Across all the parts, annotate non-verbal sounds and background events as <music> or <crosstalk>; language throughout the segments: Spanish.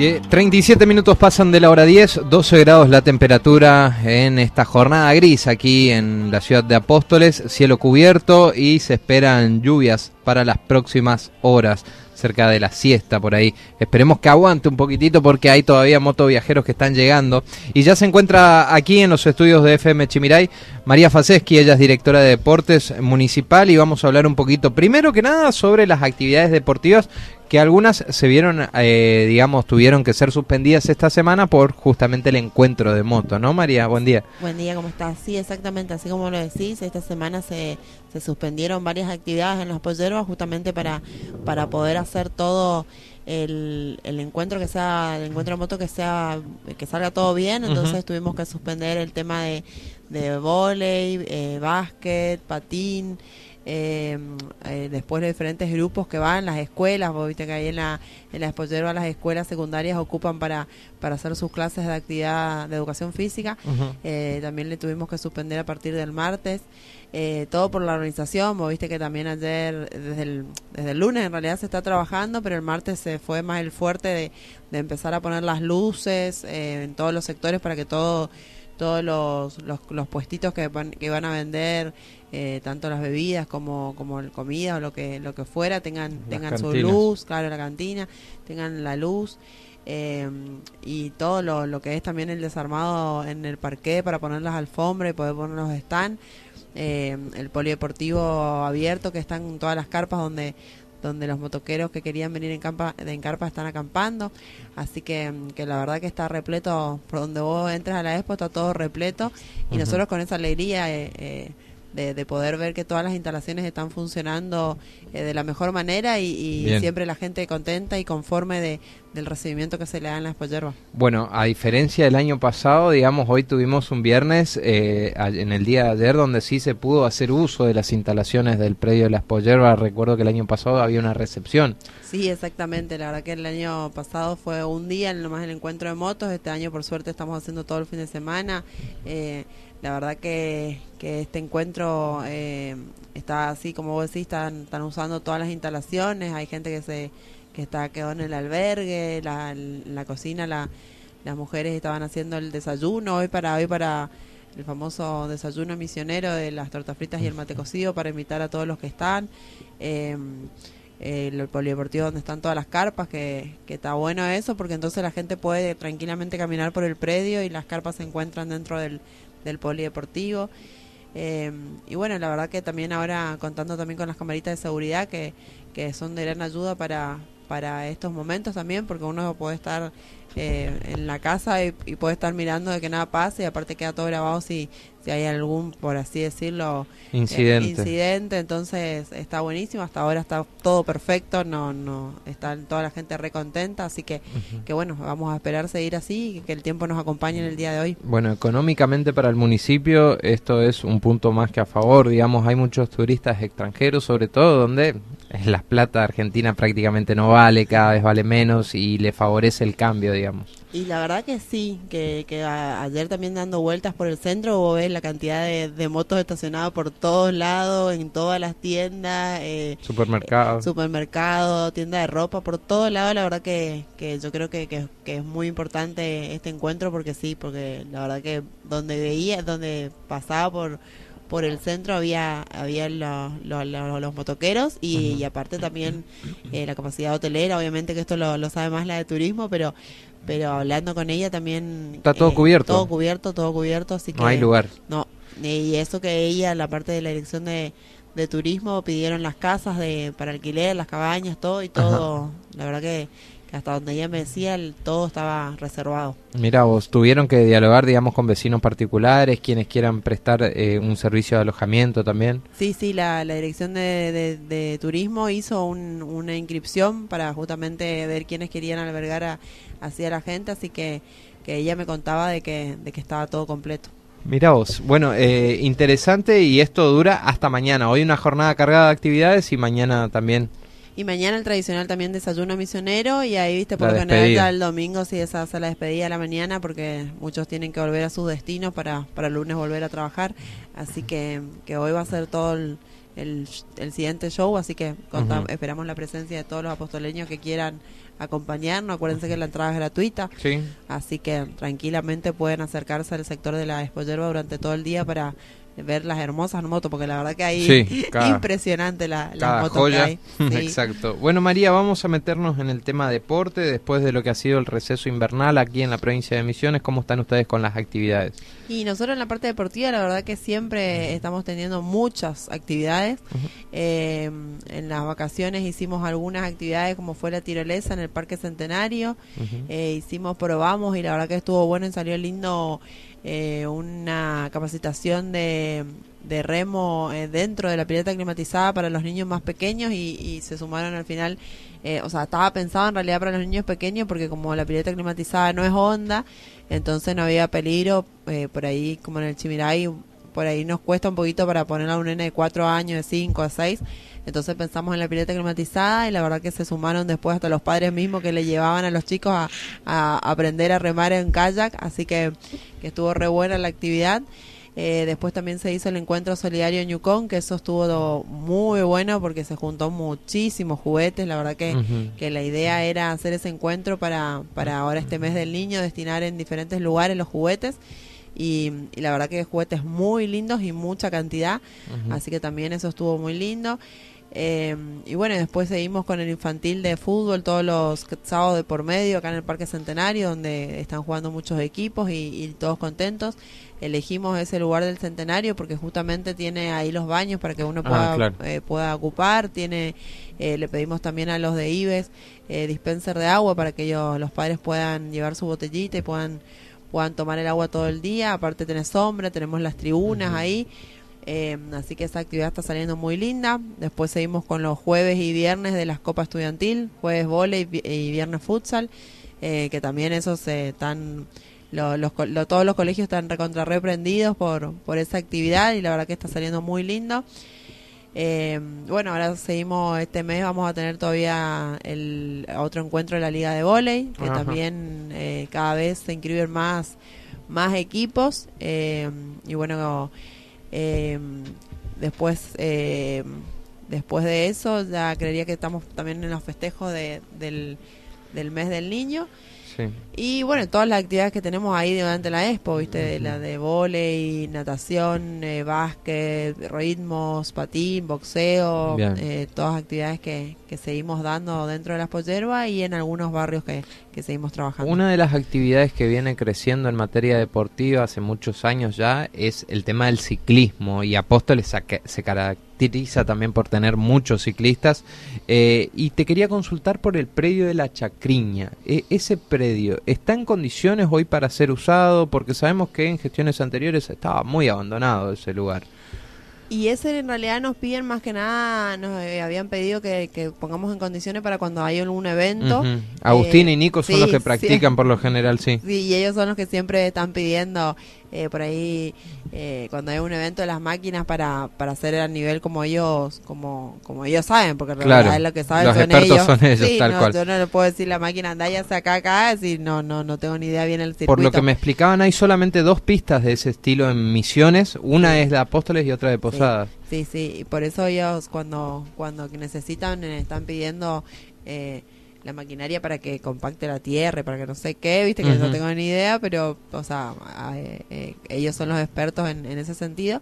37 minutos pasan de la hora 10, 12 grados la temperatura en esta jornada gris aquí en la ciudad de Apóstoles, cielo cubierto y se esperan lluvias para las próximas horas cerca de la siesta por ahí. Esperemos que aguante un poquitito porque hay todavía motoviajeros que están llegando. Y ya se encuentra aquí en los estudios de FM Chimiray María Faceski, ella es directora de Deportes Municipal y vamos a hablar un poquito, primero que nada, sobre las actividades deportivas que algunas se vieron, eh, digamos, tuvieron que ser suspendidas esta semana por justamente el encuentro de moto, ¿no, María? Buen día. Buen día, ¿cómo estás? Sí, exactamente, así como lo decís, esta semana se, se suspendieron varias actividades en los polleros justamente para, para poder hacer todo el, el encuentro que sea, el encuentro de moto que sea, que salga todo bien, entonces tuvimos que suspender el tema de, de volei, eh, básquet, patín, Em, eh, después de diferentes grupos que van, las escuelas, vos viste que ahí en la, en la las escuelas secundarias ocupan para, para hacer sus clases de actividad de educación física. Eh, también le tuvimos que suspender a partir del martes. Eh, todo por la organización, vos viste que también ayer, desde el, desde el lunes en realidad se está trabajando, pero el martes se fue más el fuerte de, de empezar a poner las luces eh, en todos los sectores para que todo todos los, los, puestitos que van, que van a vender eh, tanto las bebidas como como el comida o lo que lo que fuera tengan tengan su luz claro la cantina tengan la luz eh, y todo lo, lo, que es también el desarmado en el parque para poner las alfombras y poder poner los stand eh, el polideportivo abierto que están en todas las carpas donde donde los motoqueros que querían venir en, campa, en carpa están acampando. Así que, que, la verdad que está repleto, por donde vos entras a la expo está todo repleto. Y nosotros con esa alegría eh, eh, de, poder ver que todas las instalaciones están funcionando eh, de la mejor manera y, siempre la gente contenta y conforme de, del recibimiento que se le da en la Expo Bueno, a diferencia del año pasado, digamos, hoy tuvimos un viernes eh, en el día de ayer donde sí se pudo hacer uso de las instalaciones del predio de la Expo Recuerdo que el año pasado había una recepción. Sí, exactamente. La verdad que el año pasado fue un día, nomás el encuentro de motos. Este año, por suerte, estamos haciendo todo el fin de semana. Eh, la verdad que, que este encuentro eh, está así, como vos decís, están, están usando todas las instalaciones, hay gente que se que está quedó en el albergue, la, la cocina, la, las mujeres estaban haciendo el desayuno hoy para hoy para el famoso desayuno misionero de las tortas fritas y el mate cocido para invitar a todos los que están. Eh, el polideportivo donde están todas las carpas, que, que está bueno eso, porque entonces la gente puede tranquilamente caminar por el predio y las carpas se encuentran dentro del, del polideportivo. Eh, y bueno, la verdad que también ahora contando también con las camaritas de seguridad que, que son de gran ayuda para, para estos momentos también, porque uno puede estar eh, en la casa y, puede estar mirando de que nada pase y aparte queda todo grabado si, si hay algún, por así decirlo, eh, incidente. incidente. Entonces está buenísimo, hasta ahora está todo perfecto, no no está toda la gente recontenta, así que, que bueno, vamos a esperar seguir así y que el tiempo nos acompañe en el día de hoy. Bueno, económicamente para el municipio esto es un punto más que a favor, digamos, hay muchos turistas extranjeros, sobre todo donde <laughs> la plata argentina prácticamente no vale, cada vez vale menos y le favorece el cambio, digamos. Y la verdad que sí, que, que ayer también dando vueltas por el centro vos ves la cantidad de, motos estacionadas por todos lados, en todas las tiendas. Eh, supermercados. supermercado, tienda de ropa, por todos lados. La verdad que, que yo creo que, que, es muy importante este encuentro porque sí, porque la verdad que donde veía, donde pasaba por por el centro había había los, los, motoqueros y, aparte también eh, la capacidad hotelera, obviamente que esto lo, sabe más la de turismo, pero pero hablando con ella también... Está todo eh, cubierto. Todo cubierto, todo cubierto, así que... No hay lugar. No, y eso que ella, la parte de la dirección de, de turismo, pidieron las casas de para alquiler, las cabañas, todo y todo, la verdad que hasta donde ella me decía, todo estaba reservado. Mira, vos tuvieron que dialogar, digamos, con vecinos particulares, quienes quieran prestar eh, un servicio de alojamiento también. Sí, sí, la, la dirección de, de, turismo hizo una inscripción para justamente ver quiénes querían albergar a la gente, así que, que ella me contaba de que, de que estaba todo completo. Mira vos, bueno, eh, interesante y esto dura hasta mañana. Hoy una jornada cargada de actividades y mañana también y mañana el tradicional también desayuno misionero y ahí, viste, por lo general ya el domingo sí esa hace la despedida a la mañana porque muchos tienen que volver a sus destinos para, para el lunes volver a trabajar. Así que, que hoy va a ser todo el, el, el siguiente show, así que contam- esperamos la presencia de todos los apostoleños que quieran acompañarnos. Acuérdense que la entrada es gratuita, Sí. así que tranquilamente pueden acercarse al sector de la Expo Yerba durante todo el día para ver las hermosas motos, porque la verdad que Sí, <laughs> cada- impresionante la, las motos joya. que hay. <laughs> Sí. Exacto. Bueno, María, vamos a meternos en el tema deporte después de lo que ha sido el receso invernal aquí en la provincia de Misiones. ¿Cómo están ustedes con las actividades? Y nosotros en la parte deportiva, la verdad que siempre estamos teniendo muchas actividades. Eh, en las vacaciones hicimos algunas actividades como fue la tirolesa en el Parque Centenario. Eh, hicimos, probamos y la verdad que estuvo bueno y salió lindo eh, una capacitación de, de remo eh, dentro de la pileta climatizada para los niños más pequeños y, se sumaron al final, eh, o sea, estaba pensado en realidad para los niños pequeños porque como la pileta climatizada no es honda, entonces no había peligro eh, por ahí como en el Chimiray, por ahí nos cuesta un poquito para poner a un nene de 4 años, de 5 a 6. Entonces pensamos en la pileta climatizada y la verdad que se sumaron después hasta los padres mismos que le llevaban a los chicos a, a aprender a remar en kayak, así que, que estuvo re buena la actividad. Eh, después también se hizo el encuentro solidario en Yukon, que eso estuvo muy bueno porque se juntó muchísimos juguetes. La verdad que, que la idea era hacer ese encuentro para, para ahora este mes del niño, destinar en diferentes lugares los juguetes. Y, y la verdad que juguetes muy lindos y mucha cantidad. Así que también eso estuvo muy lindo. Eh, y bueno, después seguimos con el infantil de fútbol todos los sábados de por medio acá en el Parque Centenario, donde están jugando muchos equipos y, y todos contentos. Elegimos ese lugar del Centenario porque justamente tiene ahí los baños para que uno Ah, pueda, claro. eh, pueda ocupar. Tiene, eh, le pedimos también a los de Ives eh, dispenser de agua para que ellos, los padres puedan llevar su botellita y puedan puedan tomar el agua todo el día. Aparte tenés sombra, tenemos las tribunas ahí. Eh, así que esa actividad está saliendo muy linda. Después seguimos con los jueves y viernes de las copas estudiantil, jueves volei y viernes futsal, eh, que también esos eh, están, lo- los, lo- todos los colegios están recontra reprendidos por, por esa actividad y la verdad que está saliendo muy lindo. Eh, bueno, ahora seguimos este mes, vamos a tener todavía el otro encuentro de la Liga de Volei, que Ajá. también eh, cada vez se inscriben más, más equipos. eh, y bueno, eh, después, eh, después de eso, ya creería que estamos también en los festejos de- del, del mes del niño. Sí. Y bueno, todas las actividades que tenemos ahí durante la expo, ¿viste? De la de volei, natación, eh, básquet, ritmos, patín, boxeo, eh, todas actividades que, que seguimos dando dentro de las pollerbas y en algunos barrios que, que seguimos trabajando. Una de las actividades que viene creciendo en materia deportiva hace muchos años ya es el tema del ciclismo y Apóstoles se caracteriza también por tener muchos ciclistas Eh, y te quería consultar por el predio de la Chacriña. E- ¿Ese predio está en condiciones hoy para ser usado? Porque sabemos que en gestiones anteriores estaba muy abandonado ese lugar. Y ese en realidad nos piden más que nada, nos eh, habían pedido que, que pongamos en condiciones para cuando hay algún evento. Ujú. Agustín Eh, y Nico son sí, los que sí. practican por lo general, sí. Sí, y ellos son los que siempre están pidiendo eh, por ahí eh, cuando hay un evento de las máquinas para, para hacer a nivel como ellos como como ellos saben, porque en Claro, realidad lo que saben los son expertos ellos. son ellos, Sí, tal no, cual. Yo no le puedo decir la máquina anda y hace acá acá, si no no no tengo ni idea bien el circuito. Por lo que me explicaban, hay solamente dos pistas de ese estilo en Misiones. Una es de Apóstoles y otra de Posadas. Sí, sí, y por eso ellos cuando cuando necesitan eh, están pidiendo eh, la maquinaria para que compacte la tierra, y para que no sé qué, viste que no tengo ni idea, pero, o sea, eh, eh, ellos son los expertos en, en ese sentido.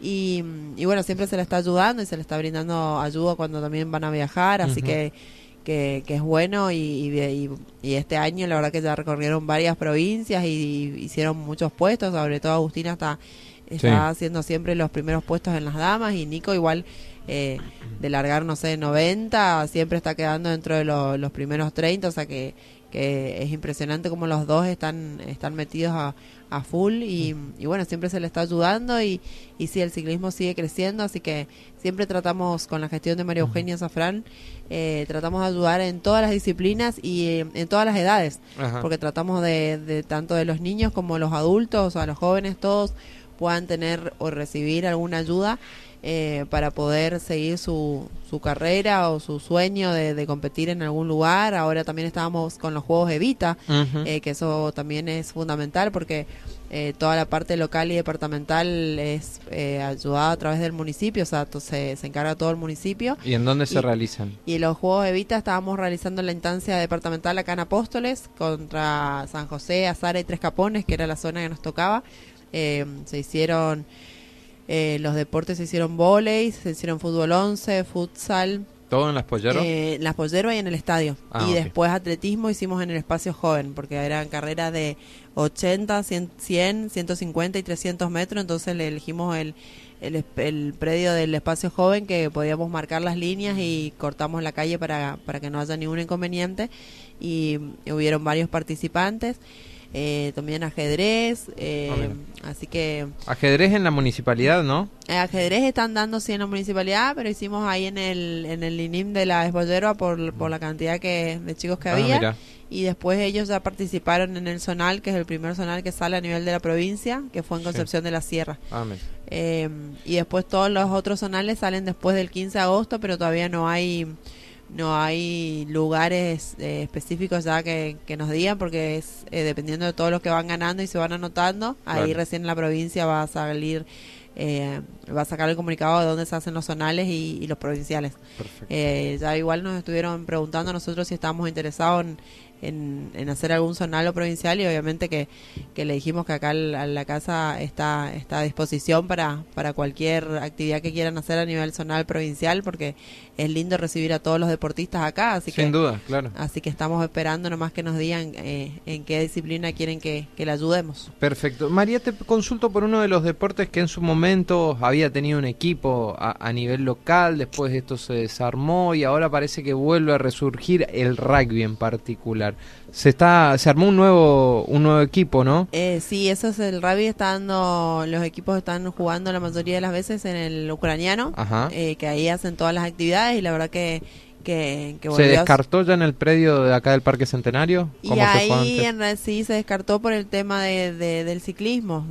Y, y bueno, siempre se le está ayudando y se le está brindando ayuda cuando también van a viajar, así que, que, que es bueno y, y, y- y este año la verdad que ya recorrieron varias provincias y, hicieron muchos puestos, sobre todo Agustina está, está haciendo siempre los primeros puestos en las damas y Nico igual eh, de largar, no sé, 90, siempre está quedando dentro de lo- los primeros 30, o sea que, que es impresionante como los dos están, están metidos a, a full y, y bueno, siempre se le está ayudando y, y sí, el ciclismo sigue creciendo, así que siempre tratamos con la gestión de María Eugenia Zafrán, eh, tratamos de ayudar en todas las disciplinas y eh, en todas las edades Ajá. porque tratamos de, de tanto de los niños como los adultos, o sea, los jóvenes, todos puedan tener o recibir alguna ayuda eh, para poder seguir su, su carrera o su sueño de, competir en algún lugar. Ahora también estábamos con los Juegos Evita, eh, que eso también es fundamental porque eh, toda la parte local y departamental es ayudada a través del municipio, o sea, se, se encarga todo el municipio. ¿Y en dónde se realizan? Y los Juegos Evita estábamos realizando la instancia departamental acá en Apóstoles contra San José, Azara y Tres Capones, que era la zona que nos tocaba. se hicieron eh, los deportes se hicieron volei, se hicieron fútbol 11, futsal. ¿Todo en las polleros? Eh, en las polleros y en el estadio. Ah, y después atletismo hicimos en el espacio joven, porque eran carreras de 80, 100, 150 y 300 metros, entonces le elegimos el, el, predio del espacio joven que podíamos marcar las líneas y cortamos la calle para, para que no haya ningún inconveniente. y hubieron varios participantes eh, también ajedrez, eh, ah, así que... Ajedrez en la municipalidad, ¿no? Eh, ajedrez están dando sí en la municipalidad, pero hicimos ahí en el, en el INIM de la Esbollerba por, por la cantidad que, de chicos que ah, había. Y después ellos ya participaron en el zonal, que es el primer zonal que sale a nivel de la provincia, que fue en Concepción de la Sierra. Ah, eh, y después todos los otros zonales salen después del 15 de agosto, pero todavía no hay no hay lugares eh, específicos ya que, que, nos digan porque es eh, dependiendo de todos los que van ganando y se van anotando ahí recién la provincia va a salir eh, va a sacar el comunicado de dónde se hacen los zonales y, los provinciales. Ya igual nos estuvieron preguntando a nosotros si estábamos interesados en, en, en, hacer algún zonal o provincial y obviamente que, que le dijimos que acá la casa está, está a disposición para, para cualquier actividad que quieran hacer a nivel zonal provincial porque es lindo recibir a todos los deportistas acá. Así Sin duda, claro. Así que estamos esperando nomás que nos digan eh, en qué disciplina quieren que, que le ayudemos. Perfecto. María, te consulto por uno de los deportes que en su momento había tenido un equipo a, a nivel local, después esto se desarmó y ahora parece que vuelve a resurgir el rugby en particular. Se está, se armó un nuevo, un nuevo equipo, ¿no? Eh, sí, eso es el rugby. Está dando, los equipos están jugando la mayoría de las veces en el ucraniano, eh, que ahí hacen todas las actividades y la verdad que que, ¿Se descartó ya en el predio de acá del Parque Centenario? Y ahí en, sí se descartó por el tema de, del ciclismo,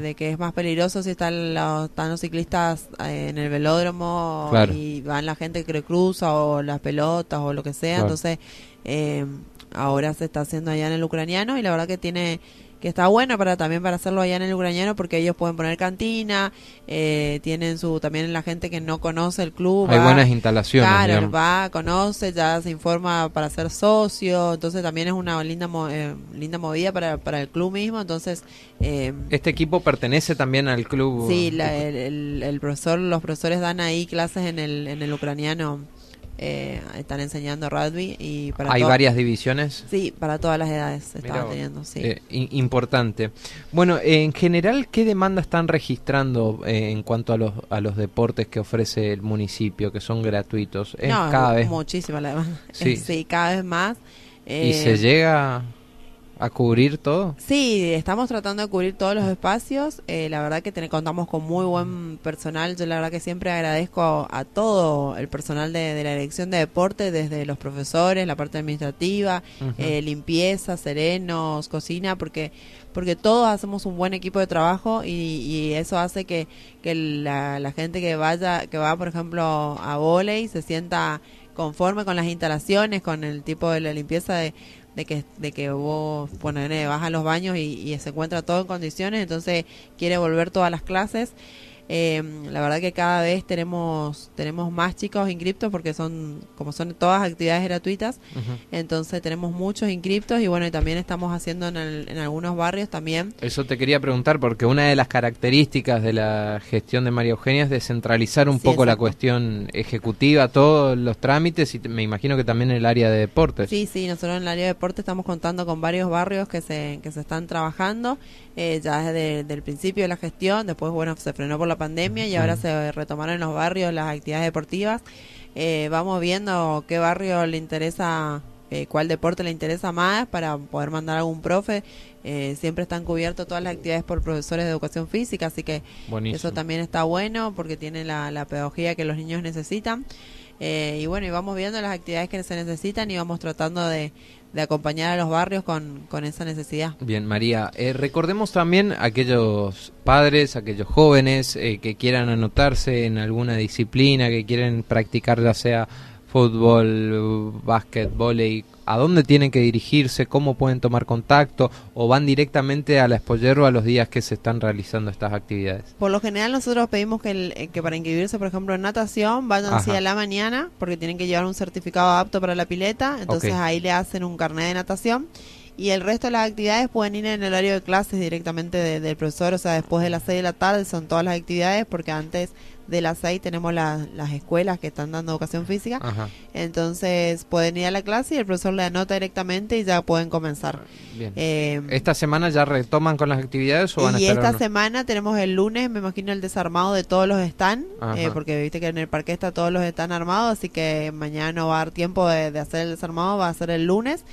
de, que es más peligroso si están los, están los ciclistas eh, en el velódromo y van la gente que cruza o las pelotas o lo que sea. Entonces, eh, ahora se está haciendo allá en el ucraniano y la verdad que tiene que está bueno para también para hacerlo allá en el ucraniano porque ellos pueden poner cantina, eh, tienen su también la gente que no conoce el club. Hay buenas instalaciones. Claro, va, conoce, ya se informa para ser socio, entonces también es una linda eh, linda movida para, para el club mismo, entonces... Eh, ¿Este equipo pertenece también al club? Sí, el, el, profesor, los profesores dan ahí clases en el, en el ucraniano eh, están enseñando rugby y para hay varias divisiones sí para todas las edades estaban teniendo sí. Eh, importante. Bueno en general qué demanda están registrando eh, en cuanto a los a los deportes que ofrece el municipio que son gratuitos es cada vez muchísima la demanda. Sí. <laughs> cada vez más y se llega a cubrir todo? Sí, estamos tratando de cubrir todos los espacios. Eh, la verdad que contamos con muy buen personal. Yo la verdad que siempre agradezco a, todo el personal de, la dirección de deporte, desde los profesores, la parte administrativa, eh, limpieza, serenos, cocina, porque porque todos hacemos un buen equipo de trabajo y, eso hace que, que la, la, gente que vaya, que va por ejemplo a volei se sienta conforme con las instalaciones, con el tipo de la limpieza de de que, de que vos, bueno, vas a los baños y, y se encuentra todo en condiciones, entonces quiere volver todas las clases. Eh, la verdad que cada vez tenemos tenemos más chicos inscriptos porque son como son todas actividades gratuitas entonces tenemos muchos inscriptos y bueno y también estamos haciendo en, en, algunos barrios también. Eso te quería preguntar porque una de las características de la gestión de María Eugenia es descentralizar un poco la cuestión ejecutiva todos los trámites y me imagino que también en el área de deportes. Sí sí nosotros en el área de deportes estamos contando con varios barrios que se que se están trabajando. Eh, ya desde el principio de la gestión después bueno se frenó por la pandemia y ahora se retomaron en los barrios las actividades deportivas. Eh, vamos viendo qué barrio le interesa, eh, cuál deporte le interesa más para poder mandar algún profe. Eh, siempre están cubiertos todas las actividades por profesores de educación física, así que eso también está bueno porque tiene la, pedagogía que los niños necesitan. Eh, y bueno, y vamos viendo las actividades que se necesitan y vamos tratando de, acompañar a los barrios con, con esa necesidad. Bien, María, eh, recordemos también aquellos padres, aquellos jóvenes eh, que quieran anotarse en alguna disciplina, que quieren practicar ya sea fútbol, básquet, volei, a dónde tienen que dirigirse, cómo pueden tomar contacto o van directamente a la Espollero a los días que se están realizando estas actividades. Por lo general nosotros pedimos que, eh, que para inscribirse, por ejemplo, en natación, vayan así a la mañana porque tienen que llevar un certificado apto para la pileta, entonces ahí le hacen un carnet de natación y el resto de las actividades pueden ir en el horario de clases directamente del profesor, o sea, después de las 6 de la tarde son todas las actividades porque antes de las 6 tenemos las escuelas que están dando educación física. Entonces pueden ir a la clase y el profesor le anota directamente y ya pueden comenzar. Eh, ¿Esta semana ya retoman con las actividades o van y esta semana tenemos el lunes, me imagino, el desarmado de todos los están, eh, porque viste que en el parque está todos los están armados, así que mañana no va a dar tiempo de, hacer el desarmado, va a ser el lunes.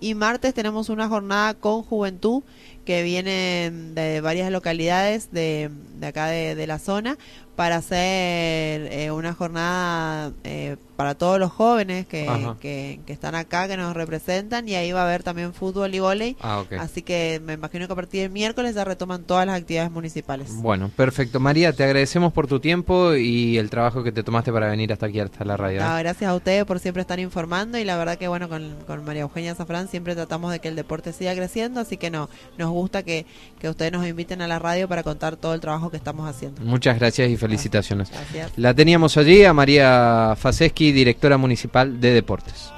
Y martes tenemos una jornada con juventud que viene de varias localidades de, de acá de, de la zona para hacer eh, una jornada eh, para todos los jóvenes que, que, están acá, que nos representan, y ahí va a haber también fútbol y volei. Ah, Así que me imagino que a partir del miércoles ya retoman todas las actividades municipales. Bueno, perfecto. María, te agradecemos por tu tiempo y el trabajo que te tomaste para venir hasta aquí, hasta la radio. ¿eh? gracias a ustedes por siempre estar informando y la verdad que bueno, con, con, María Eugenia Zafrán siempre tratamos de que el deporte siga creciendo, así que no, nos gusta que, que ustedes nos inviten a la radio para contar todo el trabajo que estamos haciendo. Muchas gracias y felicitaciones. Gracias. La teníamos Allí a María Faseski, directora municipal de deportes.